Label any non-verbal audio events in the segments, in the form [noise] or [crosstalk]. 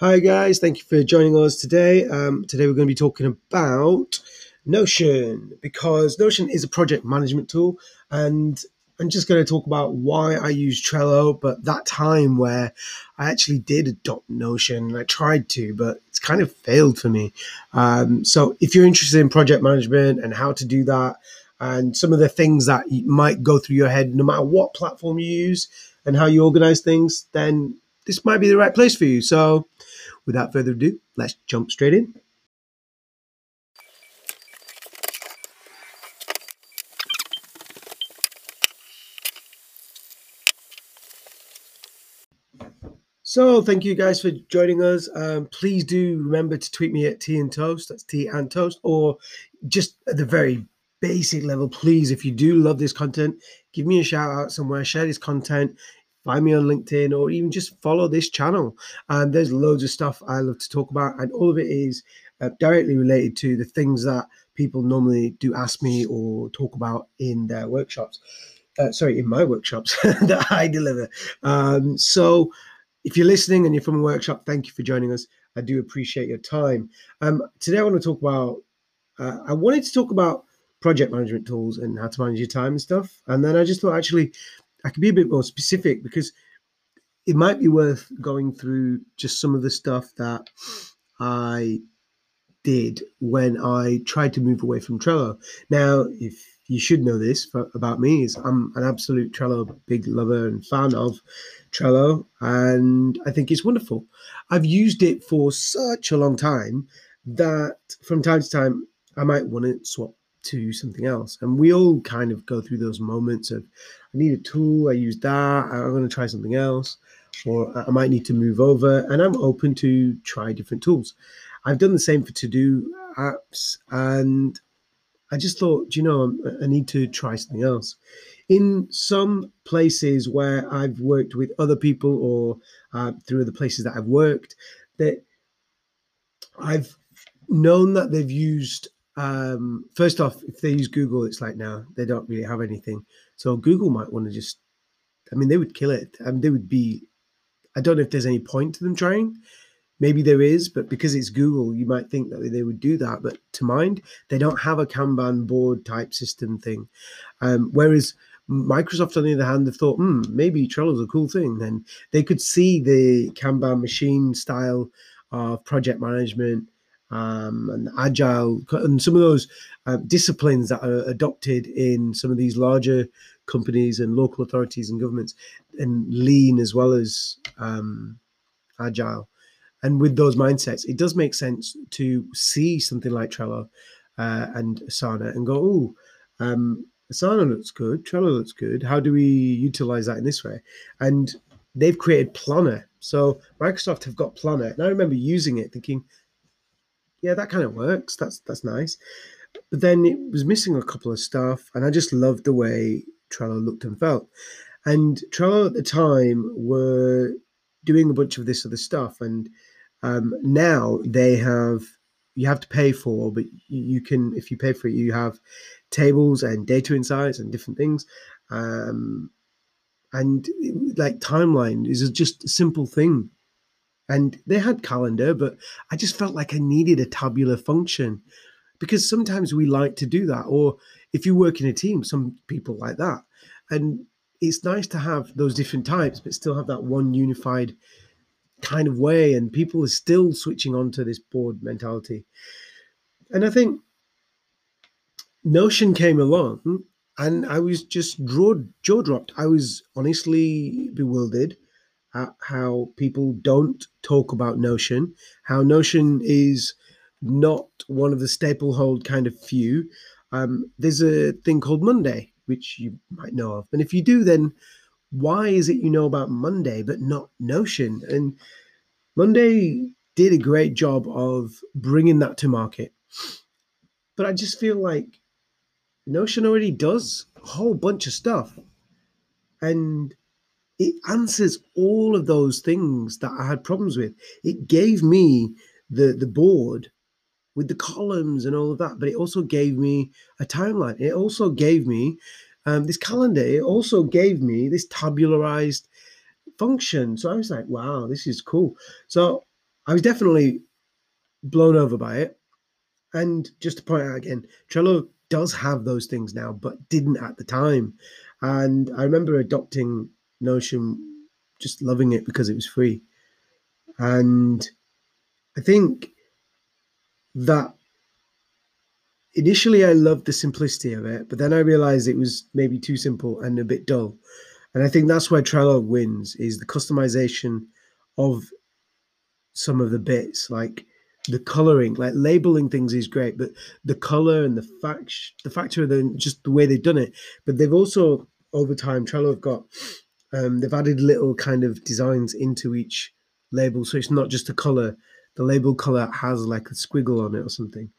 Hi, guys. Thank you for joining us today. Um, today, we're going to be talking about Notion because Notion is a project management tool. And I'm just going to talk about why I use Trello, but that time where I actually did adopt Notion, and I tried to, but it's kind of failed for me. Um, so, if you're interested in project management and how to do that, and some of the things that might go through your head, no matter what platform you use and how you organize things, then this might be the right place for you. So, without further ado, let's jump straight in. So, thank you guys for joining us. Um, please do remember to tweet me at Tea and Toast. That's Tea and Toast, or just at the very basic level, please, if you do love this content, give me a shout out somewhere, share this content find me on LinkedIn or even just follow this channel. And there's loads of stuff I love to talk about, and all of it is uh, directly related to the things that people normally do ask me or talk about in their workshops. Uh, sorry, in my workshops [laughs] that I deliver. Um, so if you're listening and you're from a workshop, thank you for joining us. I do appreciate your time. Um, today, I want to talk about. Uh, I wanted to talk about project management tools and how to manage your time and stuff. And then I just thought actually I could be a bit more specific because it might be worth going through just some of the stuff that I did when I tried to move away from Trello. Now, if you should know this for, about me is I'm an absolute Trello big lover and fan of Trello, and I think it's wonderful. I've used it for such a long time that from time to time I might want to swap to something else. And we all kind of go through those moments of, I need a tool, I use that, I'm going to try something else, or I might need to move over. And I'm open to try different tools. I've done the same for to do apps. And I just thought, you know, I need to try something else. In some places where I've worked with other people or uh, through the places that I've worked, that I've known that they've used um, first off, if they use Google, it's like now they don't really have anything. So Google might want to just, I mean, they would kill it. I mean, they would be, I don't know if there's any point to them trying. Maybe there is, but because it's Google, you might think that they would do that. But to mind, they don't have a Kanban board type system thing. Um, whereas Microsoft, on the other hand, have thought, hmm, maybe Trello's a cool thing. Then they could see the Kanban machine style of project management um, and agile and some of those uh, disciplines that are adopted in some of these larger companies and local authorities and governments and lean as well as um, agile. And with those mindsets it does make sense to see something like trello uh, and asana and go oh um, asana looks good trello looks good. How do we utilize that in this way? And they've created planner. So microsoft have got planner. And i remember using it thinking yeah, that kind of works. That's that's nice. But then it was missing a couple of stuff, and I just loved the way Trello looked and felt. And Trello at the time were doing a bunch of this other stuff, and um, now they have you have to pay for, but you can if you pay for it, you have tables and data insights and different things. Um, and like timeline is just a simple thing and they had calendar, but I just felt like I needed a tabular function because sometimes we like to do that. Or if you work in a team, some people like that. And it's nice to have those different types, but still have that one unified kind of way. And people are still switching on to this board mentality. And I think Notion came along and I was just jaw, dropped. I was honestly bewildered how people don't talk about Notion, how Notion is not one of the staple hold kind of few. Um, there's a thing called Monday, which you might know of. And if you do, then why is it you know about Monday but not Notion? And Monday did a great job of bringing that to market. But I just feel like Notion already does a whole bunch of stuff. And it answers all of those things that I had problems with. It gave me the the board with the columns and all of that, but it also gave me a timeline. It also gave me um, this calendar. It also gave me this tabularized function. So I was like, wow, this is cool. So I was definitely blown over by it. And just to point out again, Trello does have those things now, but didn't at the time. And I remember adopting Notion, just loving it because it was free. And I think that initially I loved the simplicity of it, but then I realized it was maybe too simple and a bit dull. And I think that's where Trello wins is the customization of some of the bits, like the coloring, like labeling things is great, but the color and the fact the factor of the just the way they've done it. But they've also over time Trello have got um, they've added little kind of designs into each label, so it's not just a color. The label color has like a squiggle on it or something.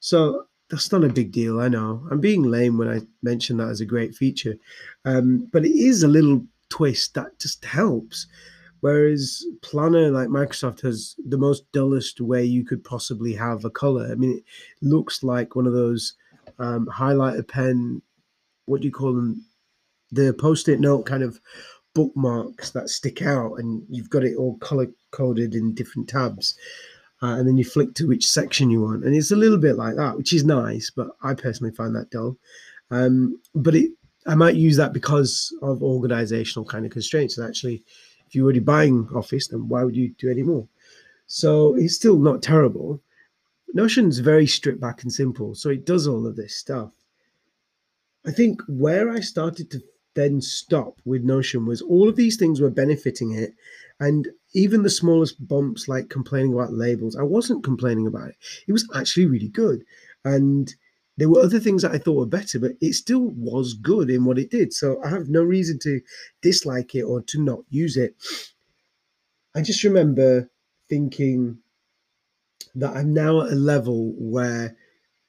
So that's not a big deal. I know I'm being lame when I mention that as a great feature, um, but it is a little twist that just helps. Whereas Planner, like Microsoft, has the most dullest way you could possibly have a color. I mean, it looks like one of those um, highlighter pen. What do you call them? The post-it note kind of bookmarks that stick out, and you've got it all color coded in different tabs uh, and then you flick to which section you want. And it's a little bit like that, which is nice, but I personally find that dull. Um, but it, I might use that because of organizational kind of constraints. And actually, if you're already buying Office, then why would you do any more? So it's still not terrible. Notion's very stripped back and simple, so it does all of this stuff. I think where I started to then stop with Notion was all of these things were benefiting it. And even the smallest bumps, like complaining about labels, I wasn't complaining about it. It was actually really good. And there were other things that I thought were better, but it still was good in what it did. So I have no reason to dislike it or to not use it. I just remember thinking that I'm now at a level where,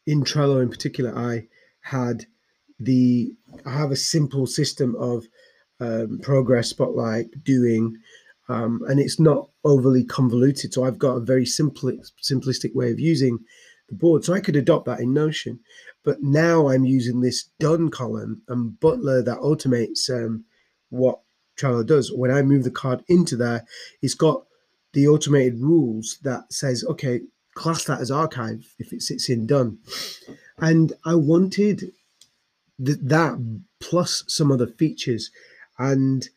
in Trello in particular, I had the I have a simple system of um, progress, spotlight, doing, um, and it's not overly convoluted. So I've got a very simple, simplistic way of using the board. So I could adopt that in Notion, but now I'm using this done column and Butler that automates um, what Trello does. When I move the card into there, it's got the automated rules that says, okay, class that as archive if it sits in done. And I wanted th- that plus some other features. And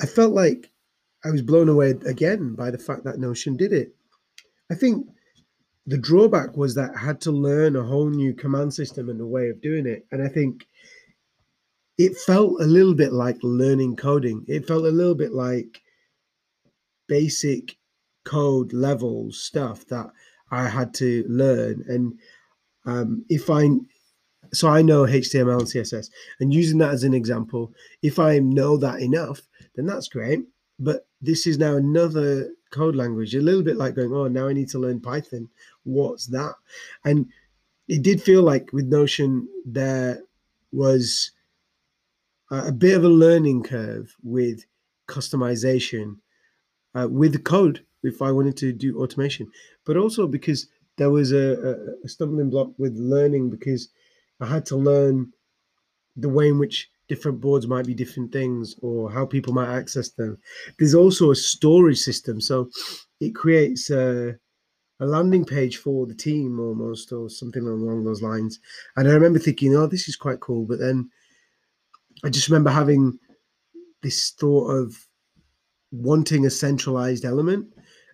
I felt like I was blown away again by the fact that Notion did it. I think the drawback was that I had to learn a whole new command system and a way of doing it. And I think it felt a little bit like learning coding. It felt a little bit like basic code level stuff that I had to learn. And um, if I so I know HTML and CSS, and using that as an example, if I know that enough, then that's great. But this is now another code language, a little bit like going, oh, now I need to learn Python. What's that? And it did feel like with Notion there was a bit of a learning curve with customization uh, with code if I wanted to do automation, but also because there was a, a stumbling block with learning because I had to learn the way in which different boards might be different things or how people might access them. There's also a storage system, so it creates a, a landing page for the team almost, or something along those lines. And I remember thinking, "Oh, this is quite cool," but then I just remember having this thought of wanting a centralized element,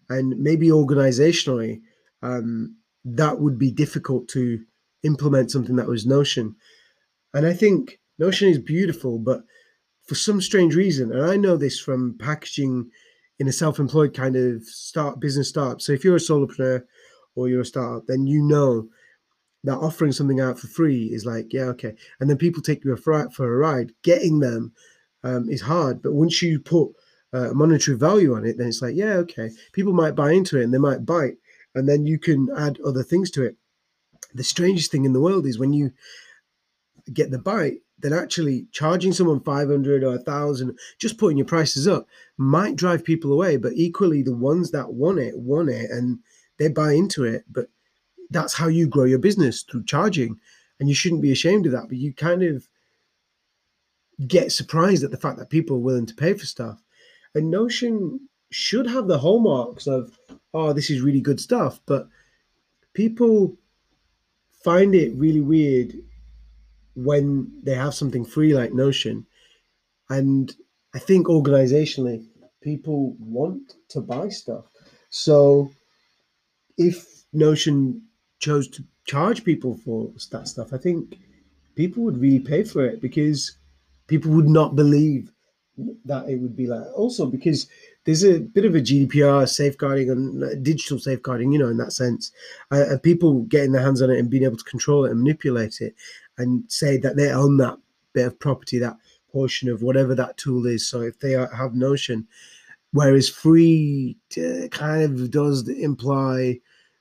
and maybe organizationally, um, that would be difficult to implement something that was Notion. And I think Notion is beautiful, but for some strange reason, and I know this from packaging in a self-employed kind of start business startup. So if you're a solopreneur or you're a startup, then you know that offering something out for free is like, yeah, okay. And then people take you for, a ride. Getting them um, is hard, but once you put uh, monetary value on it, then it's like, yeah, okay. People might buy into it and they might bite, and then you can add other things to it the strangest thing in the world is when you get the bite, then actually charging someone 500 or 1000 just putting your prices up might drive people away. But equally the ones that want it want it and they buy into it. But that's how you grow your business through charging. And you shouldn't be ashamed of that but you kind of get surprised at the fact that people are willing to pay for stuff. And notion should have the hallmarks of, oh, this is really good stuff. But people find it really weird when they have something free like Notion. And I think organizationally, people want to buy stuff. So if Notion chose to charge people for that stuff, I think people would really pay for it because people would not believe that it would be like. Also, because there's a bit of a GDPR safeguarding and digital safeguarding, you know, in that sense, uh, people getting their hands on it and being able to control it and manipulate it and say that they own that bit of property, that portion of whatever that tool is. So if they are, have Notion, whereas free kind of does imply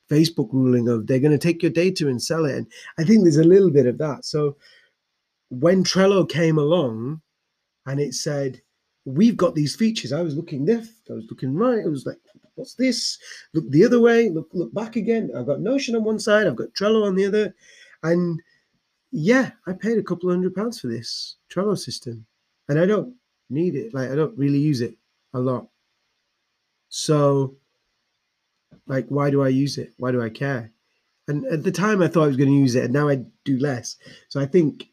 Facebook ruling of they're going to take your data and sell it. And I think there's a little bit of that. So when Trello came along and it said, we've got these features. I was looking left, I was looking right. I was like, what's this? Look the other way, look, look back again. I've got Notion on one side, I've got Trello on the other. And yeah, I paid a couple of hundred pounds for this Trello system. And I don't need it. Like I don't really use it a lot. So like why do I use it? Why do I care? And at the time I thought I was going to use it and now I do less. So I think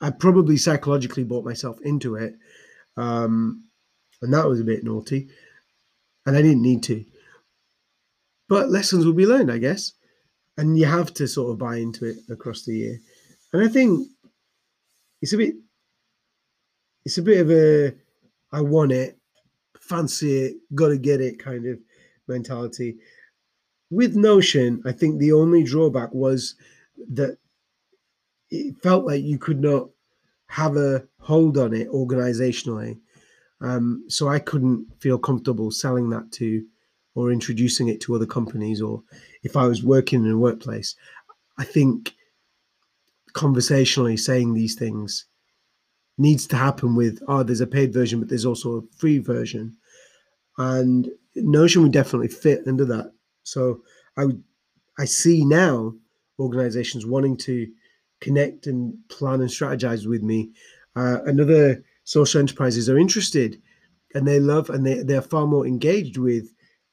I probably psychologically bought myself into it. Um, and that was a bit naughty. And I didn't need to. But lessons will be learned, I guess. And you have to sort of buy into it across the year. And I think it's a bit it's a bit of a I want it, fancy it, gotta get it kind of mentality. With Notion, I think the only drawback was that it felt like you could not have a hold on it organizationally. Um, so I couldn't feel comfortable selling that to or introducing it to other companies, or if I was working in a workplace. I think conversationally saying these things needs to happen with oh there's a paid version but there's also a free version and notion would definitely fit under that so i would i see now organizations wanting to connect and plan and strategize with me. Uh, another social enterprises are interested and they love and they, they're far more engaged with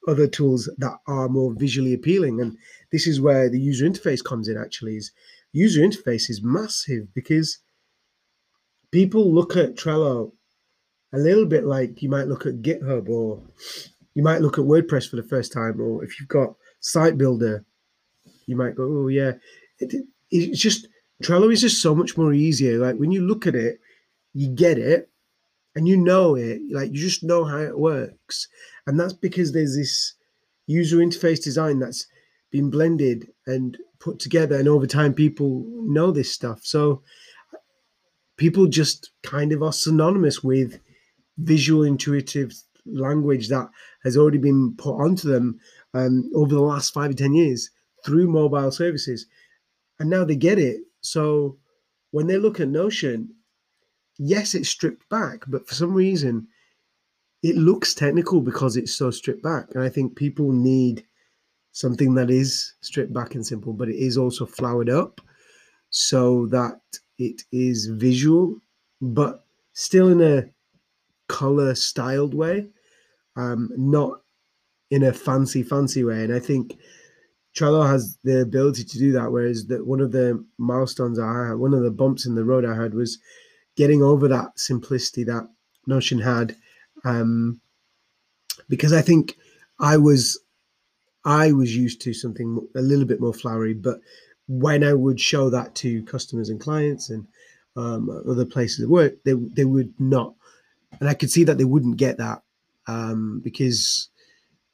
other tools that are more visually appealing. And this is where the user interface comes in actually is user interface is massive because people look at Trello a little bit like you might look at GitHub or you might look at WordPress for the first time, or if you've got Site Builder, you might go, oh yeah, it, it's just Trello is just so much more easier. Like when you look at it, you get it and you know it. Like you just know how it works. And that's because there's this user interface design that's been blended and put together. And over time, people know this stuff. So people just kind of are synonymous with visual intuitive language that has already been put onto them um, over the last five or 10 years through mobile services. And now they get it so when they look at Notion, yes, it's stripped back, but for some reason, it looks technical because it's so stripped back. And I think people need something that is stripped back and simple, but it is also flowered up so that it is visual, but still in a color styled way, um, not in a fancy, fancy way. And I think Trello has the ability to do that. Whereas that one of the milestones I had, one of the bumps in the road I had was getting over that simplicity that Notion had. Um, because I think I was I was used to something a little bit more flowery, but when I would show that to customers and clients and um, other places of work, they they would not, and I could see that they wouldn't get that um, because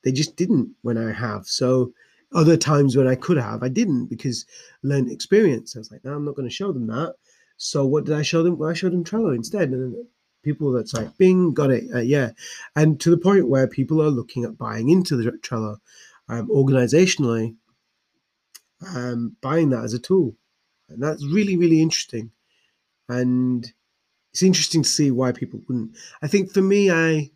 they just didn't when I have. So other times when I could have, I didn't because learned experience. I was like, no, I'm not going to show them that. So what did I show them? Well, I showed them Trello instead. And people that's like, Bing, got it, uh, yeah. And to the point where people are looking at buying into the Trello um, organizationally, um, buying that as a tool. And that's really, really interesting. And it's interesting to see why people wouldn't. I think for me, I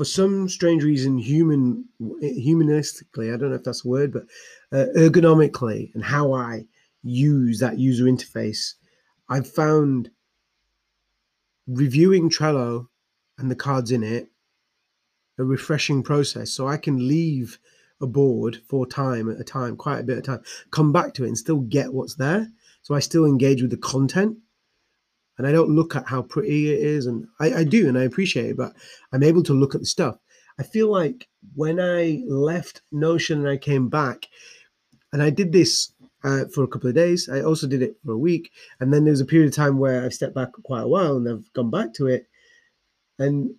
for some strange reason, human humanistically, I don't know if that's a word, but uh, ergonomically and how I use that user interface, I've found reviewing Trello and the cards in it a refreshing process. So I can leave a board for time at a time, quite a bit of time, come back to it and still get what's there. So I still engage with the content and I don't look at how pretty it is. And I, I do, and I appreciate it, but I'm able to look at the stuff. I feel like when I left Notion and I came back, and I did this uh, for a couple of days. I also did it for a week, and then there was a period of time where I've stepped back quite a while and I've gone back to it. And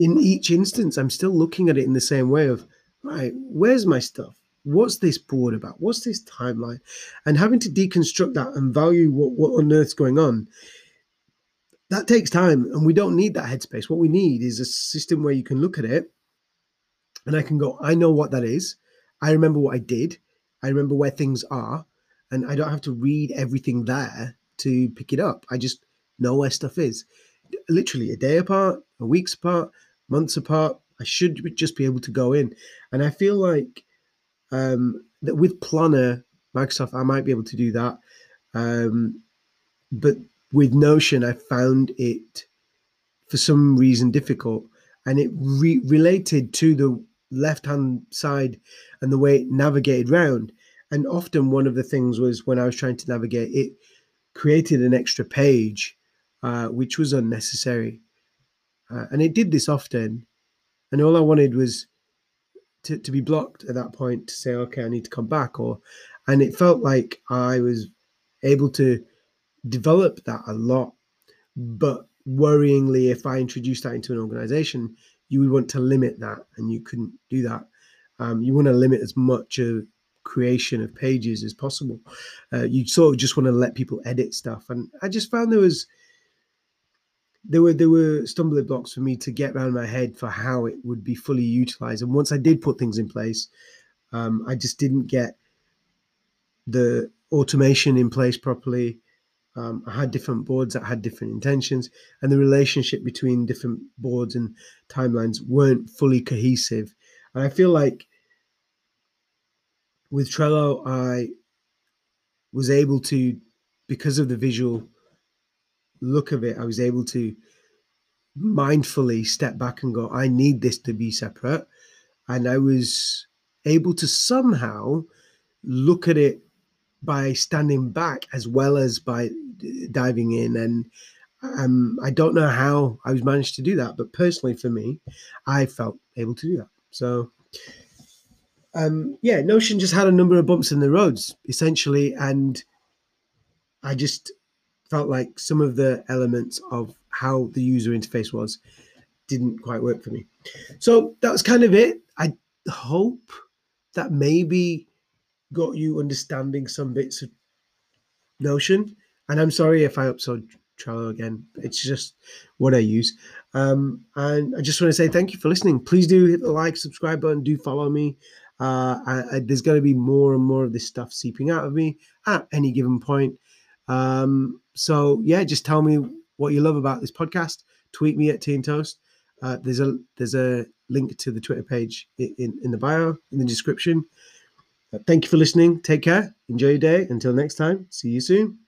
in each instance, I'm still looking at it in the same way of, right, where's my stuff? What's this board about? What's this timeline? And having to deconstruct that and value what, what on earth's going on, that takes time. And we don't need that headspace. What we need is a system where you can look at it and I can go, I know what that is. I remember what I did. I remember where things are and I don't have to read everything there to pick it up. I just know where stuff is. Literally a day apart, a week's apart, months apart. I should just be able to go in, and I feel like um, that with Planner, Microsoft, I might be able to do that. Um, but with Notion, I found it for some reason difficult, and it re- related to the left hand side and the way it navigated round and often one of the things was when I was trying to navigate, it created an extra page, uh, which was unnecessary. Uh, and it did this often. And all I wanted was to, to be blocked at that point to say, okay, I need to come back. Or, and it felt like I was able to develop that a lot. But worryingly, if I introduced that into an organization, you would want to limit that, and you couldn't do that. Um, you want to limit as much of creation of pages as possible. Uh, you sort of just want to let people edit stuff, and I just found there was there were there were stumbling blocks for me to get around my head for how it would be fully utilized. And once I did put things in place, um, I just didn't get the automation in place properly. Um, I had different boards that had different intentions, and the relationship between different boards and timelines weren't fully cohesive. And I feel like with Trello, I was able to, because of the visual look of it, I was able to mindfully step back and go, I need this to be separate. And I was able to somehow look at it by standing back as well as by diving in. And um, I don't know how I was managed to do that, but personally for me, I felt able to do that. So um, yeah, Notion just had a number of bumps in the roads essentially, and I just felt like some of the elements of how the user interface was didn't quite work for me. So that was kind of it. I hope that maybe got you understanding some bits of Notion. And I'm sorry if I upsold Trello again. It's just what I use. Um, and I just want to say thank you for listening. Please do hit the like, subscribe button, do follow me. Uh, I, I, there's going to be more and more of this stuff seeping out of me at any given point. Um, so yeah, just tell me what you love about this podcast. Tweet me at Tea and Toast. Uh, there's a there's a link to the Twitter page in, in the bio in the description. Thank you for listening. Take care. Enjoy your day. Until next time. See you soon.